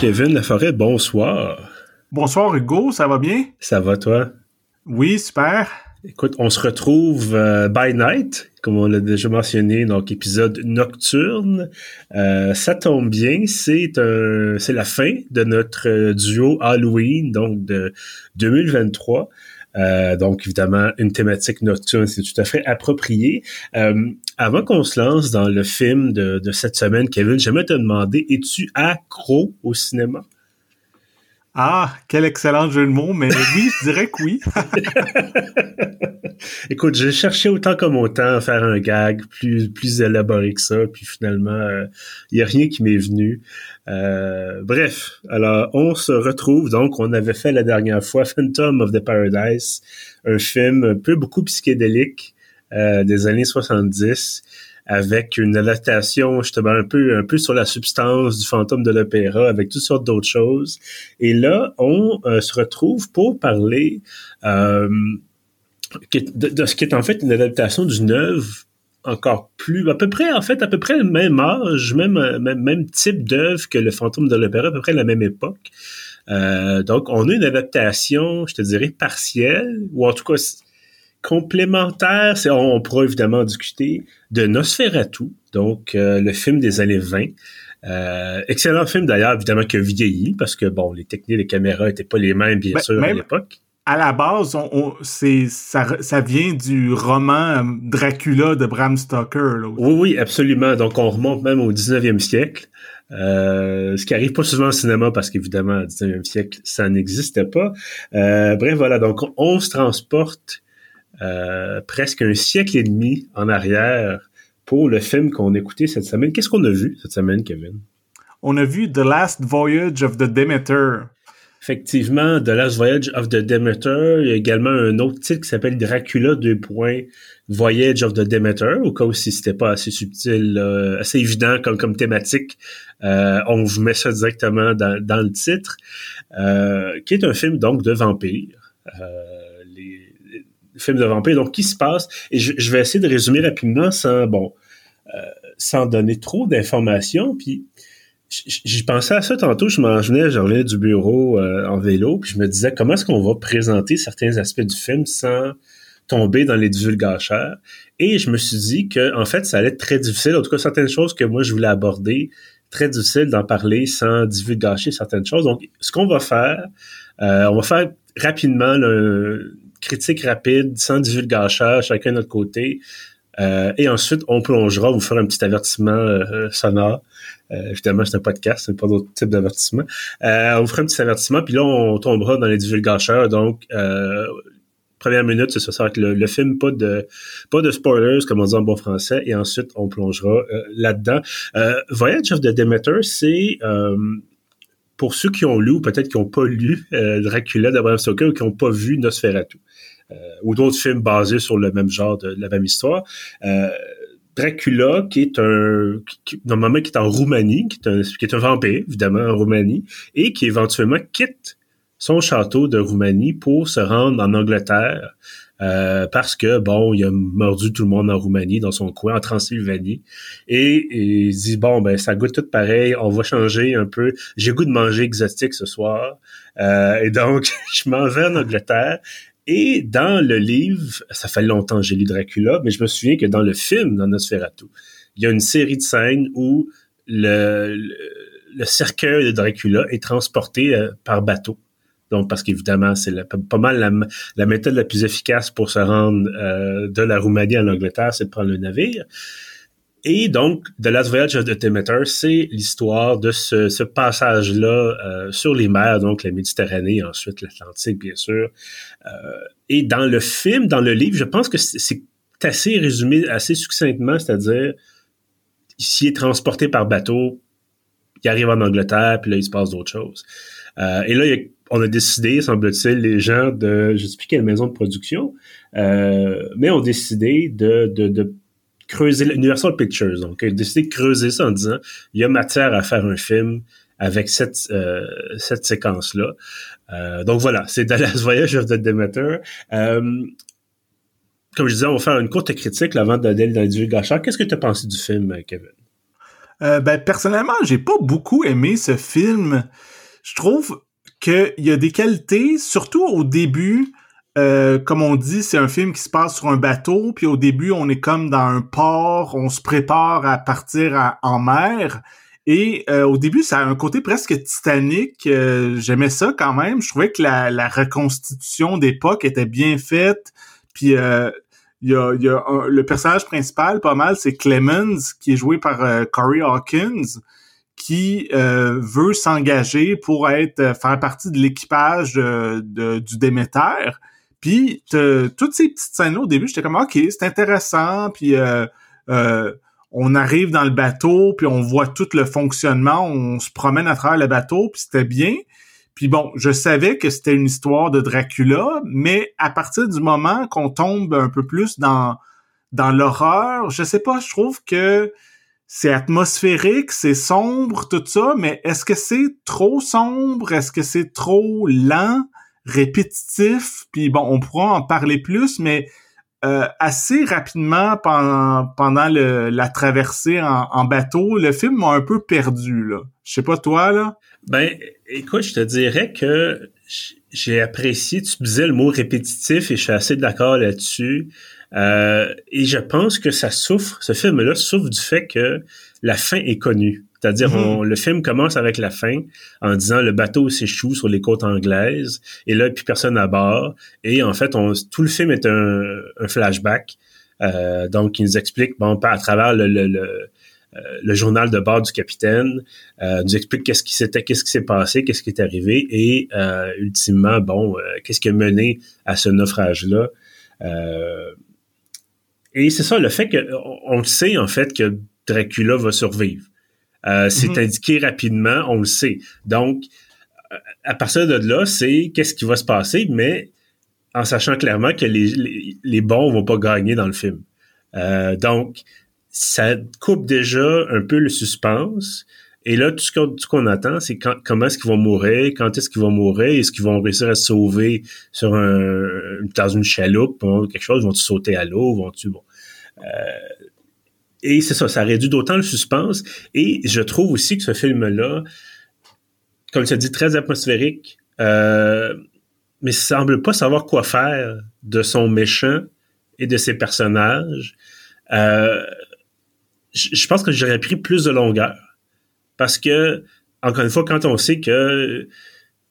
Kevin Laforêt, bonsoir. Bonsoir Hugo, ça va bien? Ça va toi? Oui, super. Écoute, on se retrouve euh, by night, comme on l'a déjà mentionné, donc épisode nocturne. Euh, ça tombe bien, c'est c'est la fin de notre euh, duo Halloween, donc de 2023. Donc évidemment une thématique nocturne, c'est tout à fait approprié. avant qu'on se lance dans le film de, de cette semaine, Kevin, j'aimerais te demander, es-tu accro au cinéma? Ah, quel excellent jeu de mots, mais oui, je dirais que oui. Écoute, j'ai cherché autant comme autant à faire un gag plus plus élaboré que ça, puis finalement, il euh, y a rien qui m'est venu. Euh, bref, alors on se retrouve. Donc, on avait fait la dernière fois Phantom of the Paradise, un film un peu beaucoup psychédélique euh, des années 70 avec une adaptation justement un peu un peu sur la substance du fantôme de l'opéra avec toutes sortes d'autres choses. Et là on euh, se retrouve pour parler euh, de, ce qui est en fait une adaptation d'une œuvre encore plus à peu près en fait à peu près le même âge même même, même type d'œuvre que le fantôme de l'opéra à peu près la même époque euh, donc on a une adaptation je te dirais partielle ou en tout cas complémentaire, c'est, on pourra évidemment discuter de Nosferatu, donc euh, le film des années 20. Euh, excellent film d'ailleurs, évidemment que vieilli, parce que bon, les techniques des caméras étaient pas les mêmes, bien ben, sûr, à l'époque. À la base, on, c'est, ça, ça, vient du roman euh, Dracula de Bram Stoker. Oui, oui, absolument. Donc, on remonte même au 19e siècle. Euh, ce qui arrive pas souvent au cinéma parce qu'évidemment, au 19e siècle, ça n'existait pas. Euh, bref, voilà. Donc, on se transporte euh, presque un siècle et demi en arrière pour le film qu'on a écouté cette semaine. Qu'est-ce qu'on a vu cette semaine, Kevin? On a vu The Last Voyage of the Demeter. Effectivement, The Last Voyage of the Demeter. Il y a également un autre titre qui s'appelle Dracula 2. Voyage of the Demeter, au cas où si c'était pas assez subtil, assez évident comme, comme thématique, euh, on vous met ça directement dans, dans le titre, euh, qui est un film donc de vampires. Euh, film de vampire. Donc, qui se passe? Et je, vais essayer de résumer rapidement sans, bon, euh, sans donner trop d'informations. Puis, j'y pensais à ça tantôt. Je m'en venais, je revenais du bureau euh, en vélo, puis je me disais comment est-ce qu'on va présenter certains aspects du film sans tomber dans les divulgateurs. Et je me suis dit que, en fait, ça allait être très difficile. En tout cas, certaines choses que moi je voulais aborder, très difficile d'en parler sans divulgacher certaines choses. Donc, ce qu'on va faire, euh, on va faire rapidement le, critique rapide, sans divulgacheur, chacun de notre côté. Euh, et ensuite, on plongera, vous faire un petit avertissement euh, sonore. Euh, évidemment, c'est un podcast, c'est pas d'autre type d'avertissement. on vous fera un petit avertissement, puis là, on tombera dans les divulgacheurs. Donc, première minute, c'est ça, ça va être le, film, pas de pas de spoilers, comme on dit en bon français, et ensuite, on plongera là-dedans. Voyage of the Demeter, c'est pour ceux qui ont lu ou peut-être qui n'ont pas lu Dracula d'Abraham Stoker ou qui n'ont pas vu Nosferatu. Euh, ou d'autres films basés sur le même genre de, la même histoire. Euh, Dracula, qui est un, qui, normalement qui est en Roumanie, qui est, un, qui est un vampire, évidemment, en Roumanie, et qui éventuellement quitte son château de Roumanie pour se rendre en Angleterre, euh, parce que, bon, il a mordu tout le monde en Roumanie, dans son coin, en Transylvanie, et, il dit, bon, ben, ça goûte tout pareil, on va changer un peu, j'ai goût de manger exotique ce soir, euh, et donc, je m'en vais en Angleterre, et dans le livre, ça fait longtemps que j'ai lu Dracula, mais je me souviens que dans le film, dans Nosferatu, il y a une série de scènes où le, cercueil de Dracula est transporté euh, par bateau. Donc, parce qu'évidemment, c'est pas mal la, méthode la plus efficace pour se rendre euh, de la Roumanie à l'Angleterre, c'est de prendre le navire. Et donc, The Last Voyage of the Demeter, c'est l'histoire de ce, passage-là euh, sur les mers, donc la Méditerranée, ensuite l'Atlantique, bien sûr. Euh, et dans le film, dans le livre, je pense que c'est assez résumé assez succinctement, c'est-à-dire, s'il est transporté par bateau, il arrive en Angleterre, puis là, il se passe d'autres choses. Euh, et là, on a décidé, semble-t-il, les gens de, je ne sais plus quelle maison de production, mais ont décidé de, de, de creuser Universal Pictures, donc a décidé de creuser ça en disant il y a matière à faire un film avec cette euh, cette séquence là. Euh, donc voilà, c'est Dallas Voyage of the Demeter. Euh, comme je disais, on va faire une courte critique avant d'aller dans le gâchard. Qu'est-ce que tu as pensé du film, Kevin? Ben, personnellement, j'ai pas beaucoup aimé ce film. Je trouve qu'il y a des qualités, surtout au début. Euh, comme on dit, c'est un film qui se passe sur un bateau, puis au début, on est comme dans un port, on se prépare à partir en mer. Et euh, au début, ça a un côté presque titanique. J'aimais ça quand même. Je trouvais que la, la reconstitution d'époque était bien faite. Puis il y a, y a le personnage principal, pas mal, c'est Clemens, qui est joué par euh, Corey Hawkins, qui euh, veut s'engager pour être euh, faire partie de l'équipage du Déméter. Puis toutes ces petites scènes au début, j'étais comme OK, c'est intéressant. Puis on arrive dans le bateau, puis on voit tout le fonctionnement, on se promène à travers le bateau, puis c'était bien. Puis bon, je savais que c'était une histoire de Dracula, mais à partir du moment qu'on tombe un peu plus dans dans l'horreur, je sais pas, je trouve que c'est atmosphérique, c'est sombre, tout ça, mais est-ce que c'est trop sombre? Est-ce que c'est trop lent, répétitif? Puis bon, on pourra en parler plus, mais euh, assez rapidement pendant, pendant le, la traversée en, bateau, le film m'a un peu perdu, là. Je sais pas toi, là. Ben, écoute, je te dirais que j'ai apprécié, tu disais le mot répétitif et je suis assez d'accord là-dessus. Euh, et je pense que ça souffre, ce film-là souffre du fait que la fin est connue. C'est-à-dire, mm-hmm. le film commence avec la fin en disant le bateau s'échoue sur les côtes anglaises et là, puis personne à bord. Et en fait, on, tout le film est un, un flashback. Euh, donc, il nous explique, bon, à travers le, le euh, le journal de bord du capitaine, euh, nous explique qu'est-ce qui s'était, qu'est-ce qui s'est passé, qu'est-ce qui est arrivé et euh, ultimement, bon, qu'est-ce qui a mené à ce naufrage-là. et c'est ça, le fait qu'on on le sait en fait que Dracula va survivre. C'est mm-hmm. indiqué rapidement, on le sait. Donc, à partir de là, c'est qu'est-ce qui va se passer, mais en sachant clairement que les, les, les bons vont pas gagner dans le film. donc, ça coupe déjà un peu le suspense. Et là, tout ce qu'on attend, c'est comment est-ce qu'ils vont mourir, quand est-ce qu'ils vont mourir, est-ce qu'ils vont réussir à se sauver sur un, dans une chaloupe, quelque chose, vont-ils sauter à l'eau, vont-ils, bon. Euh, et c'est ça, ça réduit d'autant le suspense. Et je trouve aussi que ce film-là, comme tu as dit, très atmosphérique, euh, mais semble pas savoir quoi faire de son méchant et de ses personnages. Euh, je pense que j'aurais pris plus de longueur. Parce que, encore une fois, quand on sait que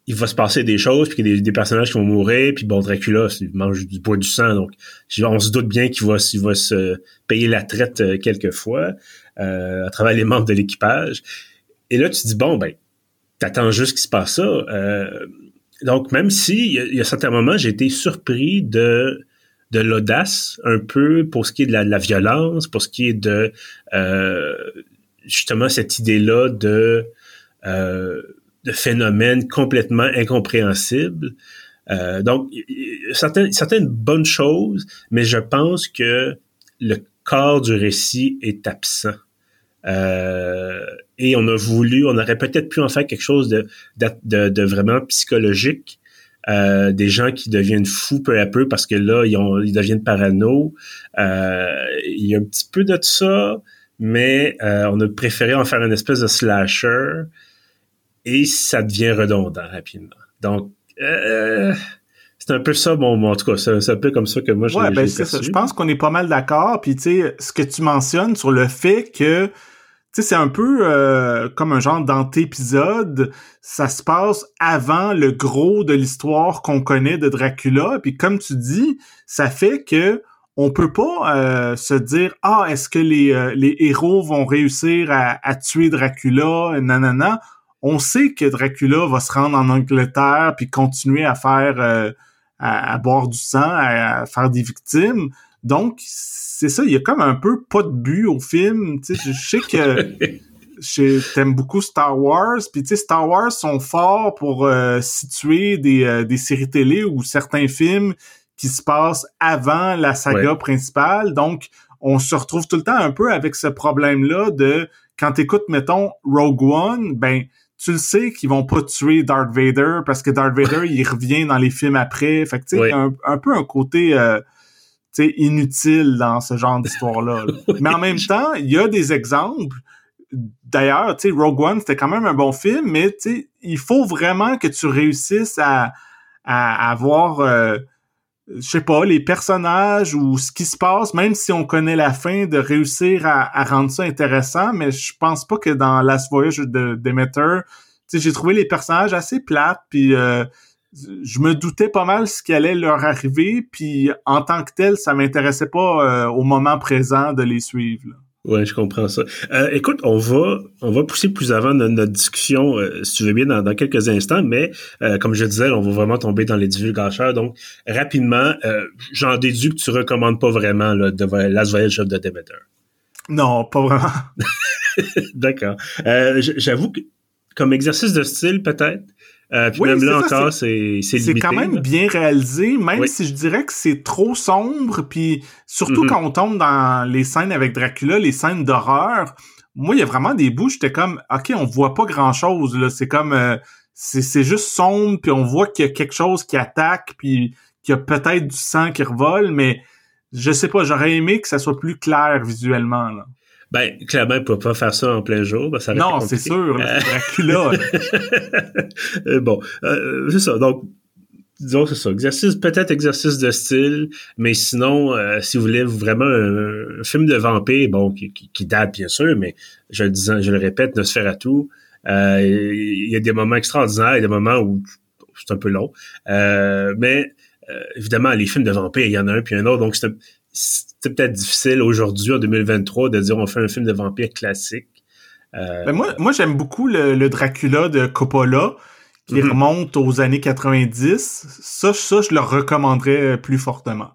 il va se passer des choses, puis qu'il y a des, personnages qui vont mourir, puis bon, Dracula, il mange du bois du sang, donc on se doute bien qu'il va, va se payer la traite euh, quelquefois euh, à travers les membres de l'équipage. Et là, tu te dis, bon, ben, t'attends juste qu'il se passe ça. Euh, donc, même si, il y, a, certains moments, j'ai été surpris de de l'audace un peu pour ce qui est de la, violence, pour ce qui est de euh, justement cette idée-là de, euh, de phénomènes complètement incompréhensibles. Euh, donc, certaines, bonnes choses, mais je pense que le corps du récit est absent. Euh, et on a voulu, on aurait peut-être pu en faire quelque chose de, de, de vraiment psychologique, euh, des gens qui deviennent fous peu à peu parce que là, ils, ont, deviennent parano. Il y a un petit peu de ça, mais on a préféré en faire une espèce de slasher et ça devient redondant rapidement. Donc, c'est un peu ça, bon, en tout cas, c'est un peu comme ça que moi, je ouais, ben, Je pense qu'on est pas mal d'accord. Puis, tu sais, ce que tu mentionnes sur le fait que tu sais, c'est un peu euh, comme un genre d'antépisode. Ça se passe avant le gros de l'histoire qu'on connaît de Dracula. Puis comme tu dis, ça fait que on peut pas euh, se dire ah est-ce que les, euh, les héros vont réussir à, à tuer Dracula? Nanana on sait que Dracula va se rendre en Angleterre puis continuer à faire à, à, boire du sang à, faire des victimes donc c'est ça, il y a comme un peu pas de but au film. Tu sais, je sais que t'aimes beaucoup Star Wars, puis tu sais, Star Wars sont forts pour euh, situer des, euh, des séries télé ou certains films qui se passent avant la saga principale. Donc, on se retrouve tout le temps un peu avec ce problème-là de quand t'écoutes, mettons, Rogue One, ben tu le sais qu'ils vont pas tuer Darth Vader parce que Darth Vader, il revient dans les films après. Fait que tu sais, un, un, peu un côté... Euh, inutile dans ce genre d'histoire-là. Mais en même temps, il y a des exemples d'ailleurs, tu sais, Rogue One, c'était quand même un bon film, mais tu sais, il faut vraiment que tu réussisses à, à avoir, euh, je sais pas, les personnages ou ce qui se passe, même si on connaît la fin, de réussir à, rendre ça intéressant, mais je pense pas que dans Last Voyage de Demeter, j'ai trouvé les personnages assez plates, puis euh, je me doutais pas mal ce qui allait leur arriver, puis en tant que tel, ça m'intéressait pas euh, au moment présent de les suivre. Ouais, je comprends ça. Euh, écoute, on va on va pousser plus avant notre, notre discussion, euh, si tu veux bien, dans, dans quelques instants, mais euh, comme je disais, on va vraiment tomber dans les divulgateurs. Donc, rapidement, j'en déduis que tu recommandes pas vraiment là, de Last Voyage of the Demeter. Non, pas vraiment. D'accord. J'avoue que comme exercice de style, peut-être, euh, puis même là encore, c'est c'est quand même bien réalisé, même si je dirais que c'est trop sombre. Puis surtout mm-hmm. quand on tombe dans les scènes avec Dracula, les scènes d'horreur, moi il y a vraiment des bouts, j'étais comme ok, on voit pas grand chose là. C'est comme euh, c'est juste sombre, puis on voit qu'il y a quelque chose qui attaque, puis qu'il y a peut-être du sang qui revole, mais je sais pas, j'aurais aimé que ça soit plus clair visuellement là. Ben, clairement, il ne peut pas faire ça en plein jour. Ben, ça non, c'est sûr. Là, Dracula. Euh, bon, euh, c'est ça. Donc, disons c'est ça. Exercice, peut-être exercice de style, mais sinon, euh, si vous voulez vraiment un, film de vampire, bon, qui, qui, date bien sûr, mais je le disais, je le répète, tout. Il y a des moments extraordinaires, il y a des moments où c'est un peu long, mais évidemment, les films de vampires, il y en a un puis un autre, donc c'est c'est peut-être difficile aujourd'hui, en 2023, de dire on fait un film de vampire classique. Euh, ben moi, moi j'aime beaucoup le, Dracula de Coppola, qui mhm. remonte aux années 90. Ça, ça, je le recommanderais plus fortement.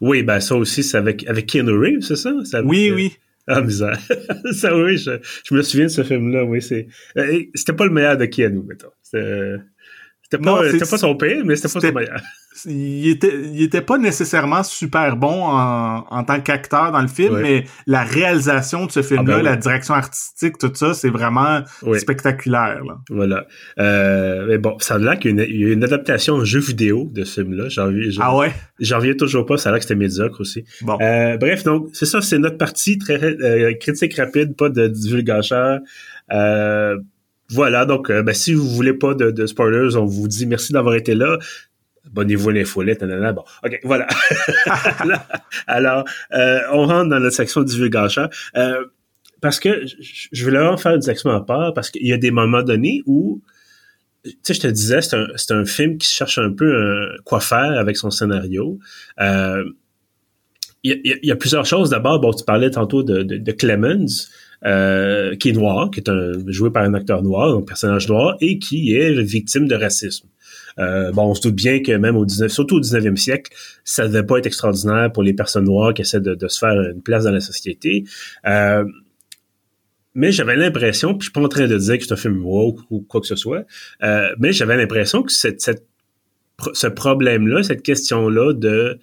Oui, ben ça aussi, c'est avec, avec Keanu Reeves, c'est ça? oui, oui. Ah, misère. ça, oui, je, je, me souviens de ce film-là, oui, c'est... Euh, c'était pas le meilleur de Keanu, mettons. C'était pas, pas son pire, mais c'était pas son meilleur il était, il était pas nécessairement super bon en, en tant qu'acteur dans le film, mais la réalisation de ce film-là, ah ben la direction artistique, tout ça, c'est vraiment spectaculaire. Là. Voilà. Euh, mais bon, ça a l'air qu'il y, a une adaptation en jeu vidéo de ce film-là. J'en ah ouais? J'en reviens toujours pas. Ça a l'air que c'était médiocre aussi. Bon. Euh, bref, donc, c'est ça, c'est notre partie très euh, critique rapide, pas de divulgacheur. Euh, voilà, donc ben, si vous voulez pas de, spoilers, on vous dit merci d'avoir été là. Abonnez-vous à l'infolette, Bon, OK, voilà. Alors, euh, on rentre dans la section divulgation. Euh, parce que je voulais vraiment faire une section à part parce qu'il y a des moments donnés où, tu sais, je te disais, c'est un, un, film qui cherche un peu euh, quoi faire avec son scénario. Euh, il y, y, a plusieurs choses. D'abord, bon, tu parlais tantôt de, de, de Clemens, euh, qui est noir, qui est un, joué par un acteur noir, un personnage noir, et qui est victime de racisme. Euh, bon, on se doute bien que même au 19, surtout au 19e siècle, ça devait pas être extraordinaire pour les personnes noires qui essaient de, se faire une place dans la société. Euh, mais j'avais l'impression, puis je suis pas en train de dire que c'est un film woke ou quoi que ce soit, euh, mais j'avais l'impression que cette, cette, ce problème-là, cette question-là de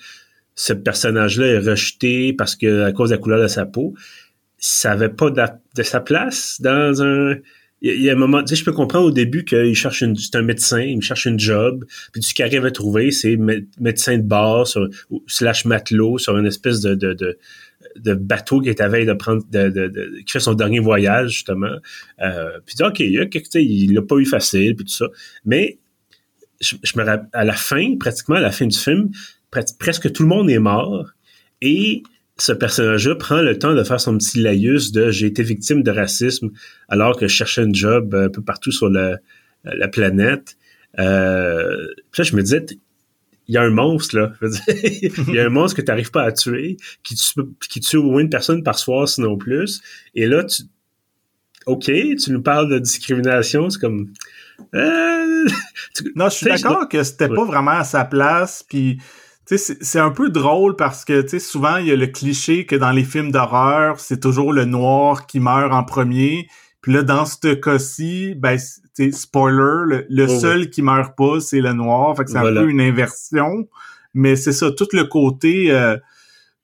ce personnage-là est rejeté parce que à cause de la couleur de sa peau, ça avait pas de sa place dans un il y, a un moment, tu sais, je peux comprendre au début qu'il cherche une, c'est un médecin, il me cherche une job, puis ce qu'il arrive à trouver, c'est médecin de bord, sur, slash matelot, sur une espèce de, de, de, bateau qui est à veille de prendre, de, de, qui fait son dernier voyage, justement. Euh, puis OK, il, a, il l'a pas eu facile, puis tout ça. Mais, je, je me rappelle, à la fin, pratiquement à la fin du film, presque tout le monde est mort, et ce personnage-là prend le temps de faire son petit laïus de j'ai été victime de racisme alors que je cherchais un job un peu partout sur la, la planète. Euh, puis là, je me disais, il y a un monstre, là. il y a un monstre que tu n'arrives pas à tuer, qui tue, qui tue au moins une personne par soir, sinon plus. Et là, tu. OK, tu nous parles de discrimination, c'est comme. Euh, non, je suis d'accord que c'était pas vraiment à sa place, puis c'est un peu drôle parce que souvent il y a le cliché que dans les films d'horreur, c'est toujours le noir qui meurt en premier. Puis là, dans ce cas-ci, ben, spoiler, le, seul qui meurt pas, c'est le noir. Fait que c'est un peu une inversion. Mais c'est ça, tout le côté euh,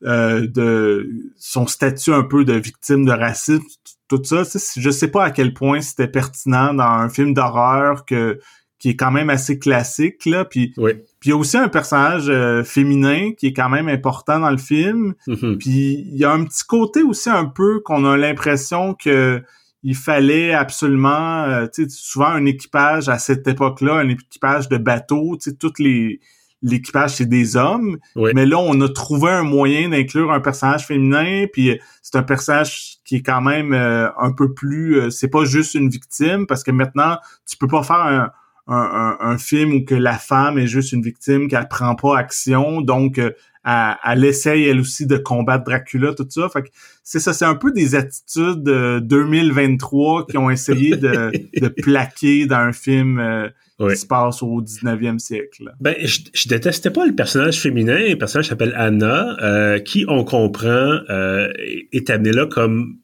euh, de son statut un peu de victime de racisme, tout ça. Je sais pas à quel point c'était pertinent dans un film d'horreur que qui est quand même assez classique là. Puis oui. Puis il y a aussi un personnage euh, féminin qui est quand même important dans le film. Mm-hmm. Puis il y a un petit côté aussi un peu qu'on a l'impression que il fallait absolument, euh, tu sais, souvent un équipage à cette époque-là, un équipage de bateau, tu sais, toutes les l'équipage c'est des hommes, mais là on a trouvé un moyen d'inclure un personnage féminin, puis c'est un personnage qui est quand même euh, un peu plus, euh, c'est pas juste une victime parce que maintenant tu peux pas faire un, un, un, film où que la femme est juste une victime qu'elle prend pas action, donc elle, elle, essaye elle aussi de combattre Dracula, tout ça. Fait que c'est ça, c'est un peu des attitudes de 2023 qui ont essayé de, de plaquer dans un film euh, qui se passe au 19e siècle. Ben, je, je, détestais pas le personnage féminin. Le personnage s'appelle Anna, euh, qui, on comprend, euh, est amené là comme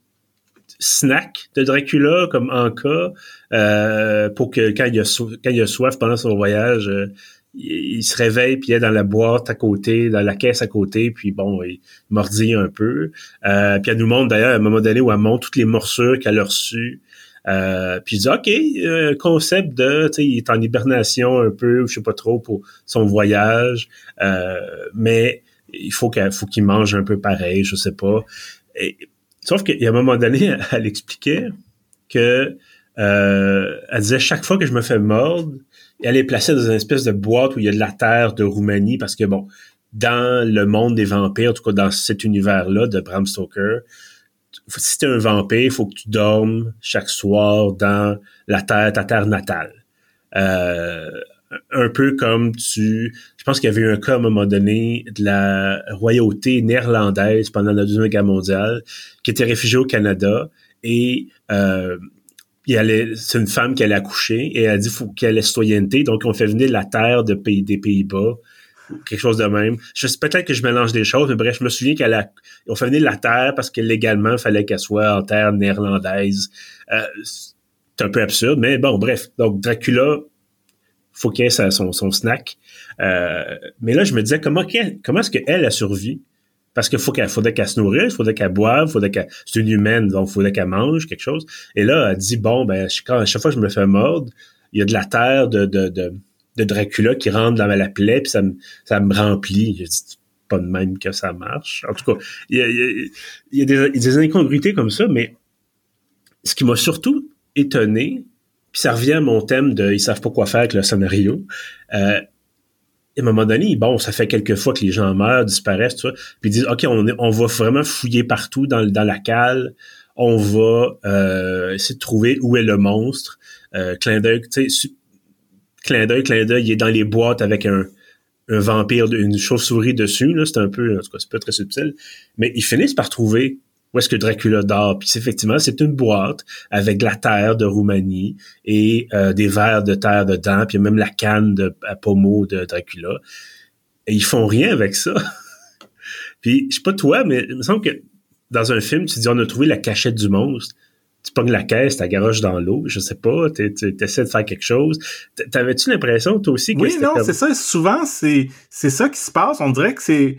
snack de Dracula, comme en cas, pour que quand il, a soif pendant son voyage, il, se réveille puis il est dans la boîte à côté, dans la caisse à côté, puis bon, il mordit un peu. Euh, puis elle nous montre d'ailleurs à un moment donné où elle montre toutes les morsures qu'elle a reçues. Euh, puis dit OK, euh, concept de, tu sais, il est en hibernation un peu, je sais pas trop pour son voyage, euh, mais il faut qu'il mange un peu pareil, je sais pas. Sauf a un moment donné, elle, expliquait que euh, elle disait chaque fois que je me fais mordre, elle est placée dans une espèce de boîte où il y a de la terre de Roumanie parce que bon, dans le monde des vampires, en tout cas dans cet univers-là de Bram Stoker, si t'es un vampire, il faut que tu dormes chaque soir dans la terre, ta terre natale. Euh, un peu comme tu... Je pense qu'il y avait eu un cas à un moment donné de la royauté néerlandaise pendant la Deuxième Guerre mondiale qui était réfugiée au Canada et euh, c'est une femme qui allait accoucher et elle a dit faut qu'elle ait citoyenneté. Donc, on fait venir la terre de pays, des Pays-Bas, quelque chose de même. Je sais peut-être que je mélange des choses, mais bref, je me souviens qu'elle a, on fait venir la terre parce que légalement, il fallait qu'elle soit en terre néerlandaise. Euh, c'est un peu absurde, mais bon, bref. Donc, Dracula, faut qu'il ait son, son snack. Euh, mais là, je me disais, comment, comment est-ce qu'elle a survécu? parce qu'il faut qu'elle faudrait qu'elle se nourrisse, faudrait qu'elle boive, faudrait qu'elle c'est une humaine donc faudrait qu'elle mange quelque chose. Et là elle dit bon ben à chaque fois que je me fais mordre, il y a de la terre de de, de, de Dracula qui rentre dans la plaie puis ça me ça me remplit. Je dis pas de même que ça marche. En tout cas, il y a, il y a, des, des incongruités comme ça, mais ce qui m'a surtout étonné, puis ça revient à mon thème de ils savent pas quoi faire avec le scénario. Euh, à un moment donné, bon, ça fait quelques fois que les gens meurent, disparaissent, tu vois, puis ils disent, OK, on, on va vraiment fouiller partout dans, dans la cale, on va euh, essayer de trouver où est le monstre. Euh, clin d'œil, tu sais, clin d'œil, clin d'œil, il est dans les boîtes avec un, un vampire, une chauve-souris dessus, là, c'est un peu, en tout cas, c'est pas très subtil, mais ils finissent par trouver où est-ce que Dracula dort. Puis effectivement, c'est une boîte avec de la terre de Roumanie et euh, des verres de terre dedans, puis même la canne de à pommeau de Dracula. Et ils font rien avec ça. puis je sais pas toi, mais il me semble que dans un film, tu dis on a trouvé la cachette du monstre. Tu pognes la caisse, ta garoche dans l'eau, je sais pas, tu essaies de faire quelque chose. T'avais-tu l'impression, toi aussi, que Oui, non, c'est ça. Souvent, c'est ça qui se passe. On dirait que c'est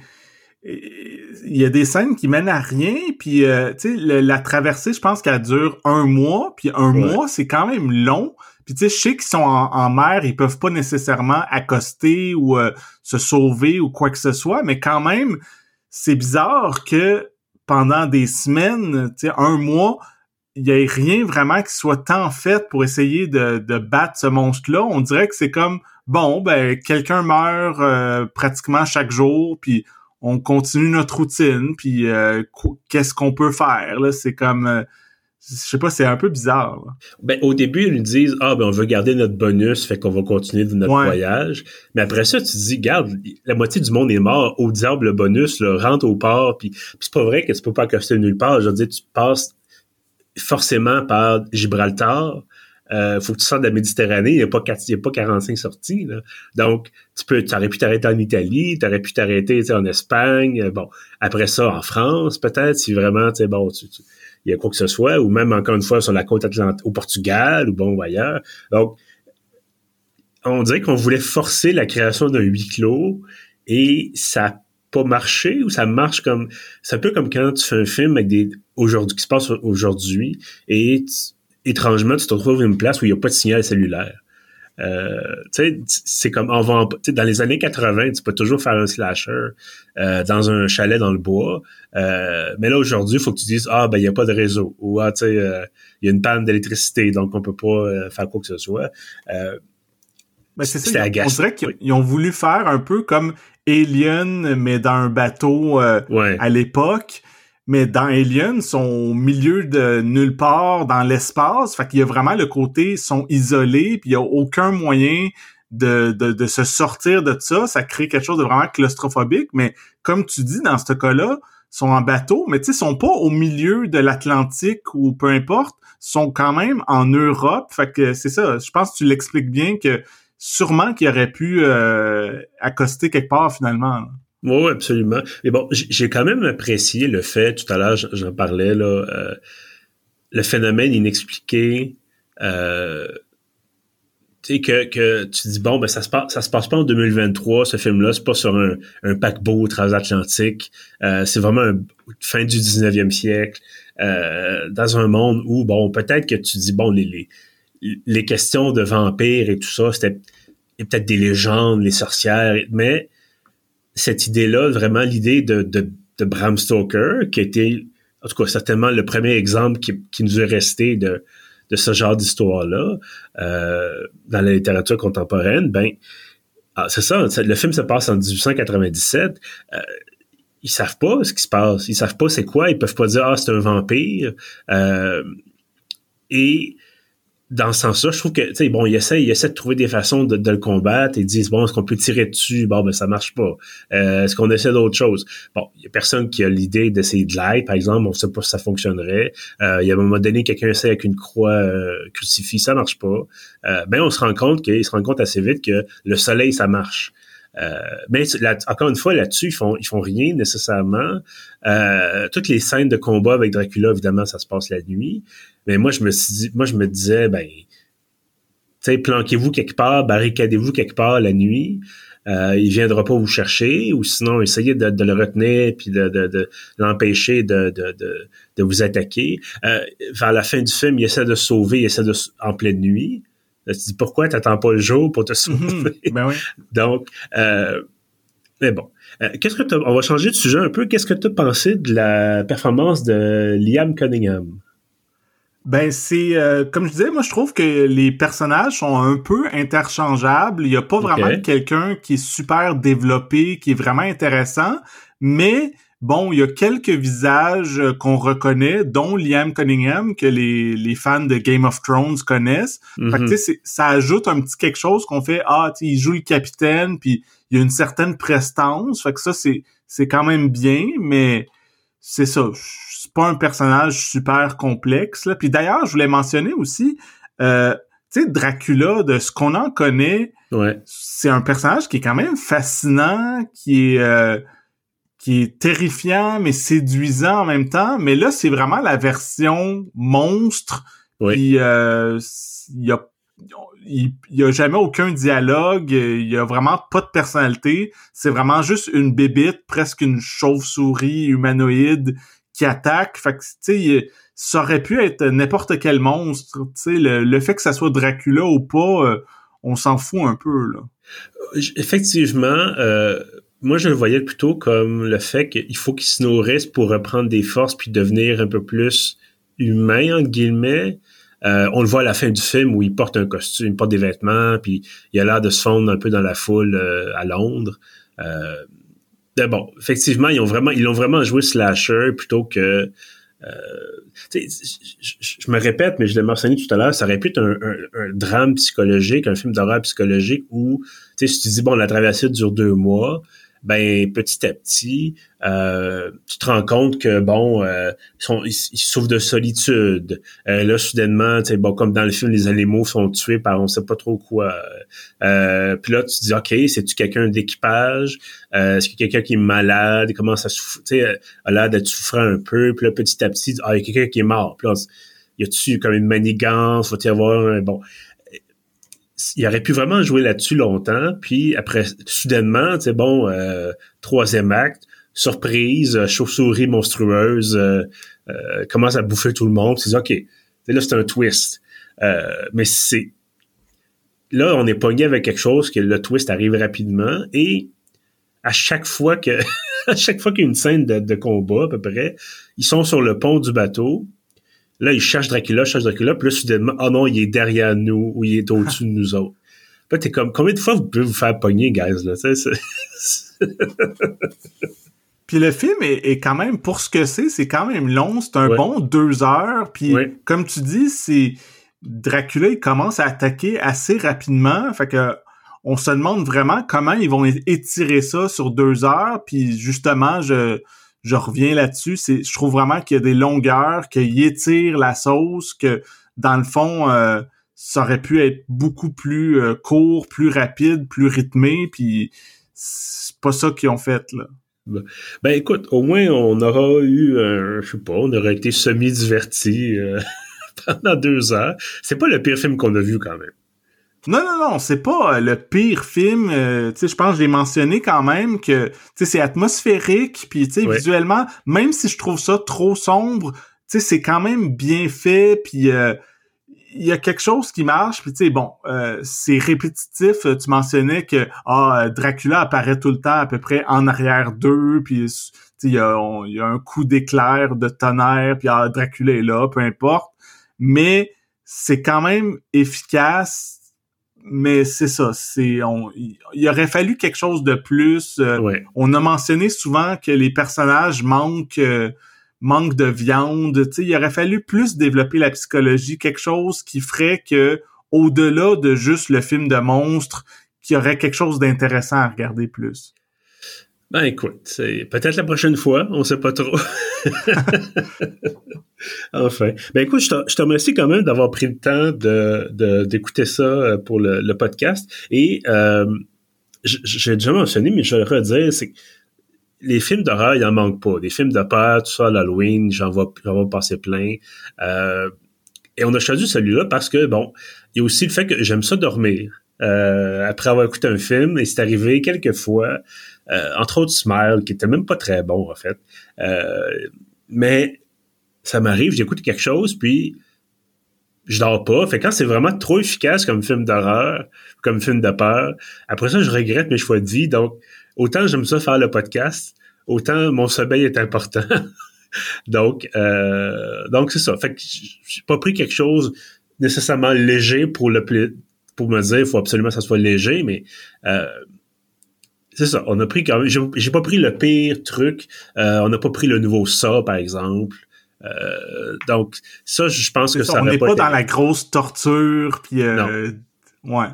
il y a des scènes qui mènent à rien puis euh, tu sais la traversée je pense qu'elle dure un mois puis un mois c'est quand même long. Puis tu sais je sais qu'ils sont en, mer ils peuvent pas nécessairement accoster ou euh, se sauver ou quoi que ce soit mais quand même c'est bizarre que pendant des semaines tu sais un mois il y ait rien vraiment qui soit tant fait pour essayer de, de battre ce monstre là on dirait que c'est comme bon ben quelqu'un meurt euh, pratiquement chaque jour puis on continue notre routine, puis euh, qu'est-ce qu'on peut faire là? C'est comme, euh, je sais pas, c'est un peu bizarre. Ben au début ils nous disent ah ben on veut garder notre bonus, fait qu'on va continuer notre voyage. Mais après ça tu te dis garde, la moitié du monde est mort, au diable le bonus, là, rentre au port, puis, c'est pas vrai que tu peux pas accoster nulle part. Je veux dire tu passes forcément par Gibraltar euh, faut que tu sortes de la Méditerranée, il n'y a, pas a pas 45 sorties. Là. Donc, tu peux, tu aurais pu t'arrêter en Italie, tu aurais pu t'arrêter en Espagne, euh, bon, après ça en France, peut-être, si vraiment, tu sais, bon, il y a quoi que ce soit, ou même encore une fois sur la côte atlantique, au Portugal, ou bon, ailleurs. Donc, on dirait qu'on voulait forcer la création d'un huis clos et ça n'a pas marché ou ça marche comme c'est un peu comme quand tu fais un film avec des aujourd'hui qui se passe aujourd'hui et étrangement, tu te retrouves une place où il n'y a pas de signal cellulaire. Euh, c'est comme on va dans les années 80, tu peux toujours faire un slasher euh, dans un chalet dans le bois. Euh, mais là aujourd'hui, il faut que tu dises ah ben il y a pas de réseau ou ah tu sais il y a une panne d'électricité donc on peut pas faire quoi que ce soit. Ben c'est ça. On dirait qu'ils ont voulu faire un peu comme Alien mais dans un bateau à l'époque mais dans Alien, ils sont au milieu de nulle part dans l'espace. Fait qu'il y a vraiment le côté, sont isolés, puis il y a aucun moyen de, de, se sortir de ça. Ça crée quelque chose de vraiment claustrophobique. Mais comme tu dis, dans ce cas-là, ils sont en bateau, mais tu sont pas au milieu de l'Atlantique ou peu importe, ils sont quand même en Europe. Fait que c'est ça. Je pense que tu l'expliques bien que sûrement qu'ils auraient pu euh, accoster quelque part finalement. Oui, absolument. Mais bon, j'ai quand même apprécié le fait, tout à l'heure, j'en parlais, là, euh, le phénomène inexpliqué, euh, tu sais, que, que tu dis, bon, ben, ça se passe, ça se passe pas en 2023, ce film-là, c'est pas sur un, un paquebot transatlantique, euh, c'est vraiment fin du 19e siècle, dans un monde où, bon, peut-être que tu dis, bon, les, les, les questions de vampires et tout ça, c'était peut-être des légendes, les sorcières, mais cette idée-là, vraiment l'idée de, Bram Stoker, qui a été, en tout cas, certainement le premier exemple qui, nous est resté de, de ce genre d'histoire-là euh, dans la littérature contemporaine, ben, ah, c'est ça, le film se passe en 1897. Euh, ils savent pas ce qui se passe. Ils savent pas c'est quoi. Ils peuvent pas dire ah c'est un vampire. Euh, et dans ce sens-là, je trouve que, tu sais, bon, il essaie, il essaie de trouver des façons de, le combattre. Ils disent, bon, est-ce qu'on peut tirer dessus? Bon, ben, ça marche pas. Euh, est-ce qu'on essaie d'autre chose? Bon, il y a personne qui a l'idée d'essayer de l'aide, par exemple. On sait pas si ça fonctionnerait. Euh, il y a un moment donné, quelqu'un essaie avec une croix euh, crucifix, ça marche pas. Euh, ben, on se rend compte qu'il se rend compte assez vite que le soleil, ça marche. Euh, mais encore une fois, là-dessus, ils font, ils font rien nécessairement. Euh, toutes les scènes de combat avec Dracula, évidemment, ça se passe la nuit. Mais moi, je me suis moi, je me disais, ben, planquez-vous quelque part, barricadez-vous quelque part la nuit. Euh, il viendra pas vous chercher, ou sinon essayez de, le retenir puis de, de, l'empêcher de, de, vous attaquer. Euh, vers la fin du film, il essaie de sauver, il essaie de en pleine nuit. Tu dis pourquoi t'attends pas le jour pour te mhm. sauver? ben oui. Donc, euh, mais bon. Euh, qu'est-ce que on va changer de sujet un peu. Qu'est-ce que tu as pensé de la performance de Liam Cunningham? Ben c'est euh, comme je disais, moi je trouve que les personnages sont un peu interchangeables. Il y a pas vraiment quelqu'un qui est super développé, qui est vraiment intéressant, mais bon, il y a quelques visages qu'on reconnaît, dont Liam Cunningham que les, les fans de Game of Thrones connaissent. Fait que, mhm. ça ajoute un petit quelque chose qu'on fait ah, il joue le capitaine, puis il y a une certaine prestance. Fait que ça c'est c'est quand même bien, mais c'est ça pas un personnage super complexe. Là. Puis d'ailleurs, je voulais mentionner aussi, euh, tu sais, Dracula, de ce qu'on en connaît, c'est un personnage qui est quand même fascinant, qui est euh, qui est terrifiant mais séduisant en même temps. Mais là, c'est vraiment la version monstre. Puis euh, il y a il, y a jamais aucun dialogue, il y a vraiment pas de personnalité, c'est vraiment juste une bébite, presque une chauve-souris humanoïde qui attaque. Fait que, tu sais, ça aurait pu être n'importe quel monstre. Tu sais, le, fait que ça soit Dracula ou pas, euh, on s'en fout un peu, là. Effectivement, euh, moi, je le voyais plutôt comme le fait qu'il faut qu'il se nourrisse pour reprendre des forces puis devenir un peu plus humain, entre guillemets. Euh, on le voit à la fin du film où il porte un costume, il porte des vêtements, puis il a l'air de se fondre un peu dans la foule à Londres. Euh, bon, effectivement, ils ont vraiment, ils ont vraiment joué slasher plutôt que. Euh, je, me répète, mais je l'ai mentionné tout à l'heure, ça aurait pu être un, un, drame psychologique, un film d'horreur psychologique où, tu sais, si tu dis bon, la traversée dure deux mois, ben petit à petit, euh, tu te rends compte que bon, euh, ils, souffrent de solitude. Euh, là, soudainement, tu sais, bon, comme dans le film, les animaux sont tués par on sait pas trop quoi. Euh, puis là, tu te dis, ok, c'est-tu quelqu'un d'équipage? Est-ce que quelqu'un qui est malade, comment ça souffre, tu sais, a l'air d'être souffrant un peu? Puis là, petit à petit, ah, il y a quelqu'un qui est mort. Puis là, y a-tu comme une manigance, faut y avoir un bon il aurait pu vraiment jouer là-dessus longtemps, puis après, soudainement, c'est bon, euh, troisième acte, surprise, euh, chauve-souris monstrueuse, euh, commence à bouffer tout le monde, c'est ok, là c'est un twist, mais c'est là, on est pogné avec quelque chose que le twist arrive rapidement et à chaque fois que à chaque fois qu'il y a une scène de, combat à peu près, ils sont sur le pont du bateau. Là, ils cherchent Dracula, ils cherchent Dracula, puis là, soudainement, oh non, il est derrière nous ou il est au-dessus de nous autres. Puis t'es comme, combien de fois vous pouvez vous faire pogner, guys, là? Puis le film est, quand même, pour ce que c'est, c'est quand même long. C'est un bon deux heures. Puis comme tu dis, c'est Dracula, il commence à attaquer assez rapidement. Fait que on se demande vraiment comment ils vont étirer ça sur deux heures. Puis justement, je, je reviens là-dessus. C'est, je trouve vraiment qu'il y a des longueurs, qu'il étire la sauce, que dans le fond, euh, ça aurait pu être beaucoup plus euh, court, plus rapide, plus rythmé. Puis c'est pas ça qu'ils ont fait là. Ben écoute, au moins on aura eu, un, je sais pas, on aurait été semi-diverti euh, pendant deux heures. C'est pas le pire film qu'on a vu quand même. Non, non, non, c'est pas euh, le pire film. Euh, tu sais, je pense que j'ai mentionné quand même que tu sais, c'est atmosphérique, puis tu sais, visuellement, même si je trouve ça trop sombre, tu sais, c'est quand même bien fait, puis il y a quelque chose qui marche, puis tu sais, bon, euh, c'est répétitif. Tu mentionnais que ah, Dracula apparaît tout le temps à peu près en arrière d'eux, puis il y a, y a un coup d'éclair, de tonnerre, puis ah, Dracula est là, peu importe. Mais c'est quand même efficace. Mais c'est ça, c'est on. Il aurait fallu quelque chose de plus. Euh, on a mentionné souvent que les personnages manquent. Euh, manque de viande. Il aurait fallu plus développer la psychologie, quelque chose qui ferait que, au-delà de juste le film de monstre, qu'il y aurait quelque chose d'intéressant à regarder plus. Ben écoute, c'est peut-être la prochaine fois, on sait pas trop. enfin. Ben écoute, je te, remercie quand même d'avoir pris le temps de, d'écouter ça euh, pour le, podcast. Et euh, j'ai déjà mentionné, mais je vais le redire, c'est les films d'horreur, il en manque pas. Des films de peur, tout ça, l'Halloween, j'en vais, j'en vais passer plein. Euh, et on a choisi celui-là parce que, bon, il y a aussi le fait que j'aime ça dormir. Euh, après avoir écouté un film, et c'est arrivé quelques fois, entre autres Smile, qui était même pas très bon, en fait. mais ça m'arrive, j'écoute quelque chose, puis je dors pas. Fait quand c'est vraiment trop efficace comme film d'horreur, comme film de peur, après ça, je regrette mes choix de vie. Donc, autant j'aime ça faire le podcast, autant mon sommeil est important. donc, euh, donc c'est ça. Fait que j'ai pas pris quelque chose nécessairement léger pour le pour me dire il faut absolument que ça soit léger, mais euh, c'est ça. On a pris quand même. J'ai pas pris le pire truc. Euh, on n'a pas pris le nouveau ça, par exemple. donc ça, je pense que ça. On n'est pas, dans la grosse torture, puis ouais.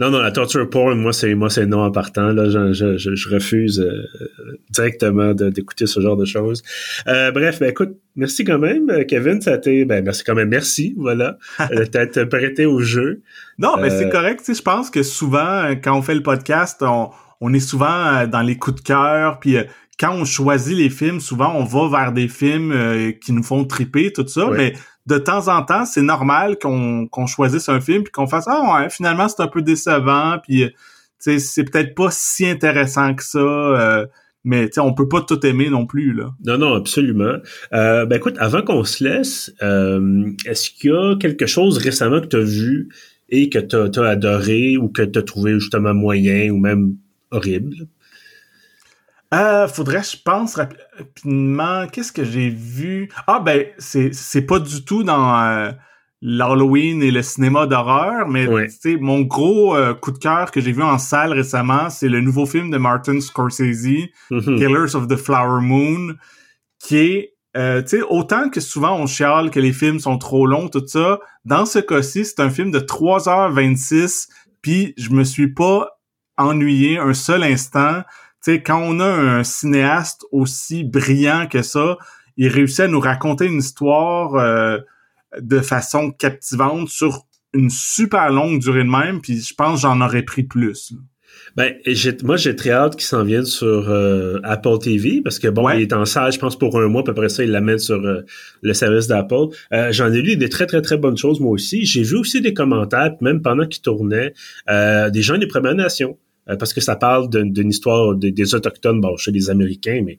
Non, non, la torture porn, moi, c'est moi c'est non en partant. Là, je, je, je refuse euh, directement d'écouter ce genre de choses. Euh, bref, ben, écoute, merci quand même, euh, Kevin. Ça a été, ben, merci quand même, merci, voilà, d'être prêté au jeu. Non, mais c'est correct. Tu sais, je pense que souvent, quand on fait le podcast, on, on est souvent dans les coups de cœur, puis quand on choisit les films, souvent on va vers des films qui nous font triper, tout ça. Mais de temps en temps, c'est normal qu'on choisisse un film puis qu'on fasse ah ouais, finalement c'est un peu décevant puis c'est peut-être pas si intéressant que ça. Euh, mais on peut pas tout aimer non plus là. Non non absolument. Euh, ben écoute, avant qu'on se laisse, euh, est-ce qu'il y a quelque chose récemment que tu as vu et que tu as, adoré ou que tu as trouvé justement moyen ou même horrible? Euh, faudrait, je pense rapidement, qu'est-ce que j'ai vu? Ah ben, c'est, pas du tout dans euh, l'Halloween et le cinéma d'horreur, mais sais mon gros euh, coup de cœur que j'ai vu en salle récemment, c'est le nouveau film de Martin Scorsese, mm-hmm. Killers of the Flower Moon, qui est euh, tu sais, autant que souvent on chiale que les films sont trop longs, tout ça, dans ce cas-ci, c'est un film de 3h26, puis je me suis pas ennuyé un seul instant sais, quand on a un cinéaste aussi brillant que ça, il réussit à nous raconter une histoire euh, de façon captivante sur une super longue durée de même, puis je pense que j'en aurais pris plus. Ben, moi, j'ai très hâte qu'il s'en vienne sur euh, Apple TV, parce que bon, il est en salle, je pense, pour un mois, puis après ça, il l'amène sur euh, le service d'Apple. J'en ai lu des très, très, très bonnes choses, moi aussi. J'ai vu aussi des commentaires, même pendant qu'il tournait, des gens des Premières Nations parce que ça parle d'une histoire des, Autochtones, bon, chez les Américains, mais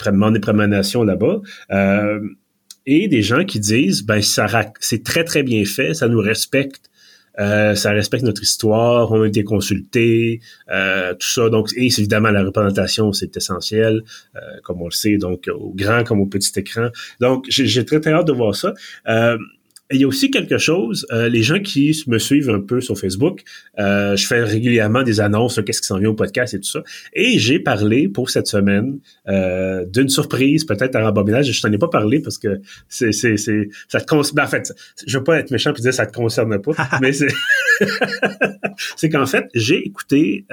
vraiment des Premières Nations là-bas. Euh, et des gens qui disent, ben, c'est très, très bien fait, ça nous respecte Euh, ça respecte notre histoire, on a été consultés, euh, tout ça. Donc, et évidemment, la représentation, c'est essentiel, euh, comme on le sait, donc au grand comme au petit écran. Donc, j'ai très, très hâte de voir ça. Euh, il y a aussi quelque chose, euh, les gens qui me suivent un peu sur Facebook, euh, je fais régulièrement des annonces, qu'est-ce qui s'en vient au podcast et tout ça. Et j'ai parlé pour cette semaine euh, d'une surprise, peut-être à rembobinage. Je t'en ai pas parlé parce que c'est, c'est, c'est, ça te concerne. Ben, en fait, je veux pas être méchant et dire ça te concerne pas, mais c'est, c'est qu'en fait, j'ai écouté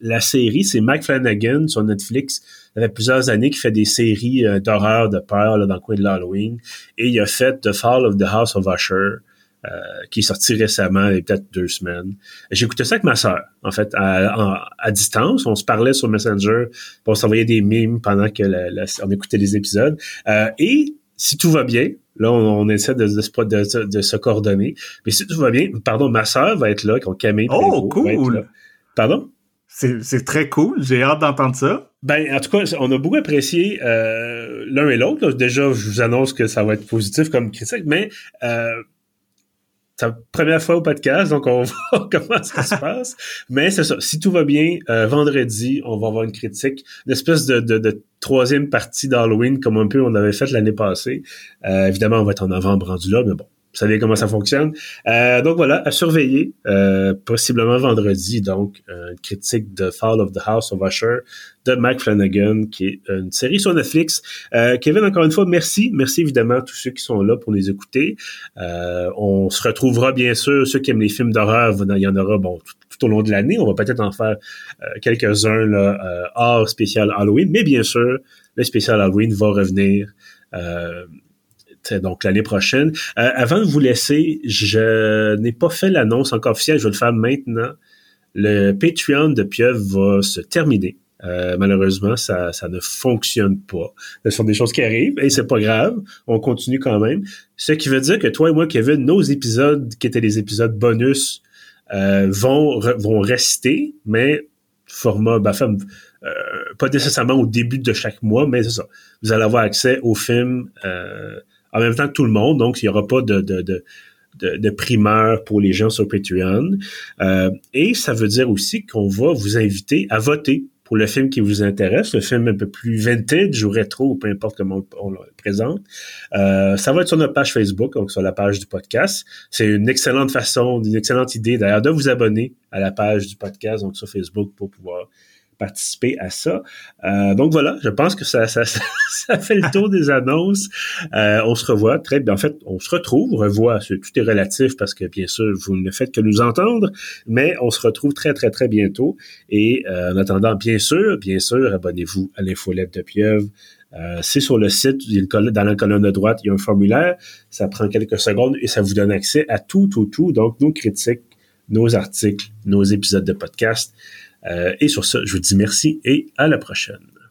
la série, c'est Mike Flanagan sur Netflix ça fait plusieurs années qu'il fait des séries euh, d'horreur, de peur là, dans le coin de l'Halloween. Et il a fait The Fall of the House of Usher, euh, qui est sorti récemment, il y a peut-être deux semaines. J'ai écouté ça avec ma sœur, en fait, à, à, distance. On se parlait sur Messenger, on s'envoyait des mimes pendant que on écoutait les épisodes. Euh, et si tout va bien, là, on, essaie de, de, de, se coordonner. Mais si tout va bien, pardon, ma sœur va être là, quand Camille Oh, cool! Pardon? C'est très cool. J'ai hâte d'entendre ça. Ben, en tout cas, on a beaucoup apprécié euh, l'un et l'autre. Déjà, je vous annonce que ça va être positif comme critique, mais euh, c'est la première fois au podcast, donc on va voir comment ça se passe. Mais c'est ça. Si tout va bien, euh, vendredi, on va avoir une critique, une espèce de, de, de troisième partie d'Halloween, comme un peu on avait fait l'année passée. Euh, évidemment, on va être en novembre rendu là, mais bon, vous savez comment ça fonctionne. Euh, donc voilà, à surveiller, euh, possiblement vendredi, donc une critique de Fall of the House of Usher de Mike Flanagan, qui est une série sur Netflix. Euh, Kevin, encore une fois, merci. Merci évidemment à tous ceux qui sont là pour les écouter. on se retrouvera bien sûr, ceux qui aiment les films d'horreur, il y en aura bon tout, au long de l'année. On va peut-être en faire quelques-uns là, hors spécial Halloween, mais bien sûr, le spécial Halloween va revenir donc l'année prochaine. Euh, avant de vous laisser, je n'ai pas fait l'annonce encore officielle, je vais le faire maintenant. Le Patreon de Pieuvre va se terminer. Euh, malheureusement, ça, ça ne fonctionne pas. Ce sont des choses qui arrivent et c'est pas grave. On continue quand même. Ce qui veut dire que toi et moi, Kevin, nos épisodes qui étaient des épisodes bonus euh, vont vont rester, mais format, ben, euh, pas nécessairement au début de chaque mois, mais c'est ça. Vous allez avoir accès aux films euh, en même temps que tout le monde, donc il n'y aura pas de, de, de de, primeur pour les gens sur Patreon. Euh, et ça veut dire aussi qu'on va vous inviter à voter pour le film qui vous intéresse, le film un peu plus vintage ou rétro, ou peu importe comment on, le présente. Euh, ça va être sur notre page Facebook, donc sur la page du podcast. C'est une excellente façon, une excellente idée d'ailleurs de vous abonner à la page du podcast, donc sur Facebook, pour pouvoir à ça. Euh, donc voilà, je pense que ça, fait le tour des annonces. Euh, on se revoit très bien. En fait, on se retrouve, revoit, tout est relatif parce que bien sûr, vous ne faites que nous entendre, mais on se retrouve très, très, très bientôt. Et euh, en attendant, bien sûr, bien sûr, abonnez-vous à l'infolette de Pieuvre. C'est sur le site, dans la colonne de droite, il y a un formulaire, ça prend quelques secondes et ça vous donne accès à tout, tout, tout, donc nos critiques, nos articles, nos épisodes de podcast. Euh, et sur ça, je vous dis merci et à la prochaine.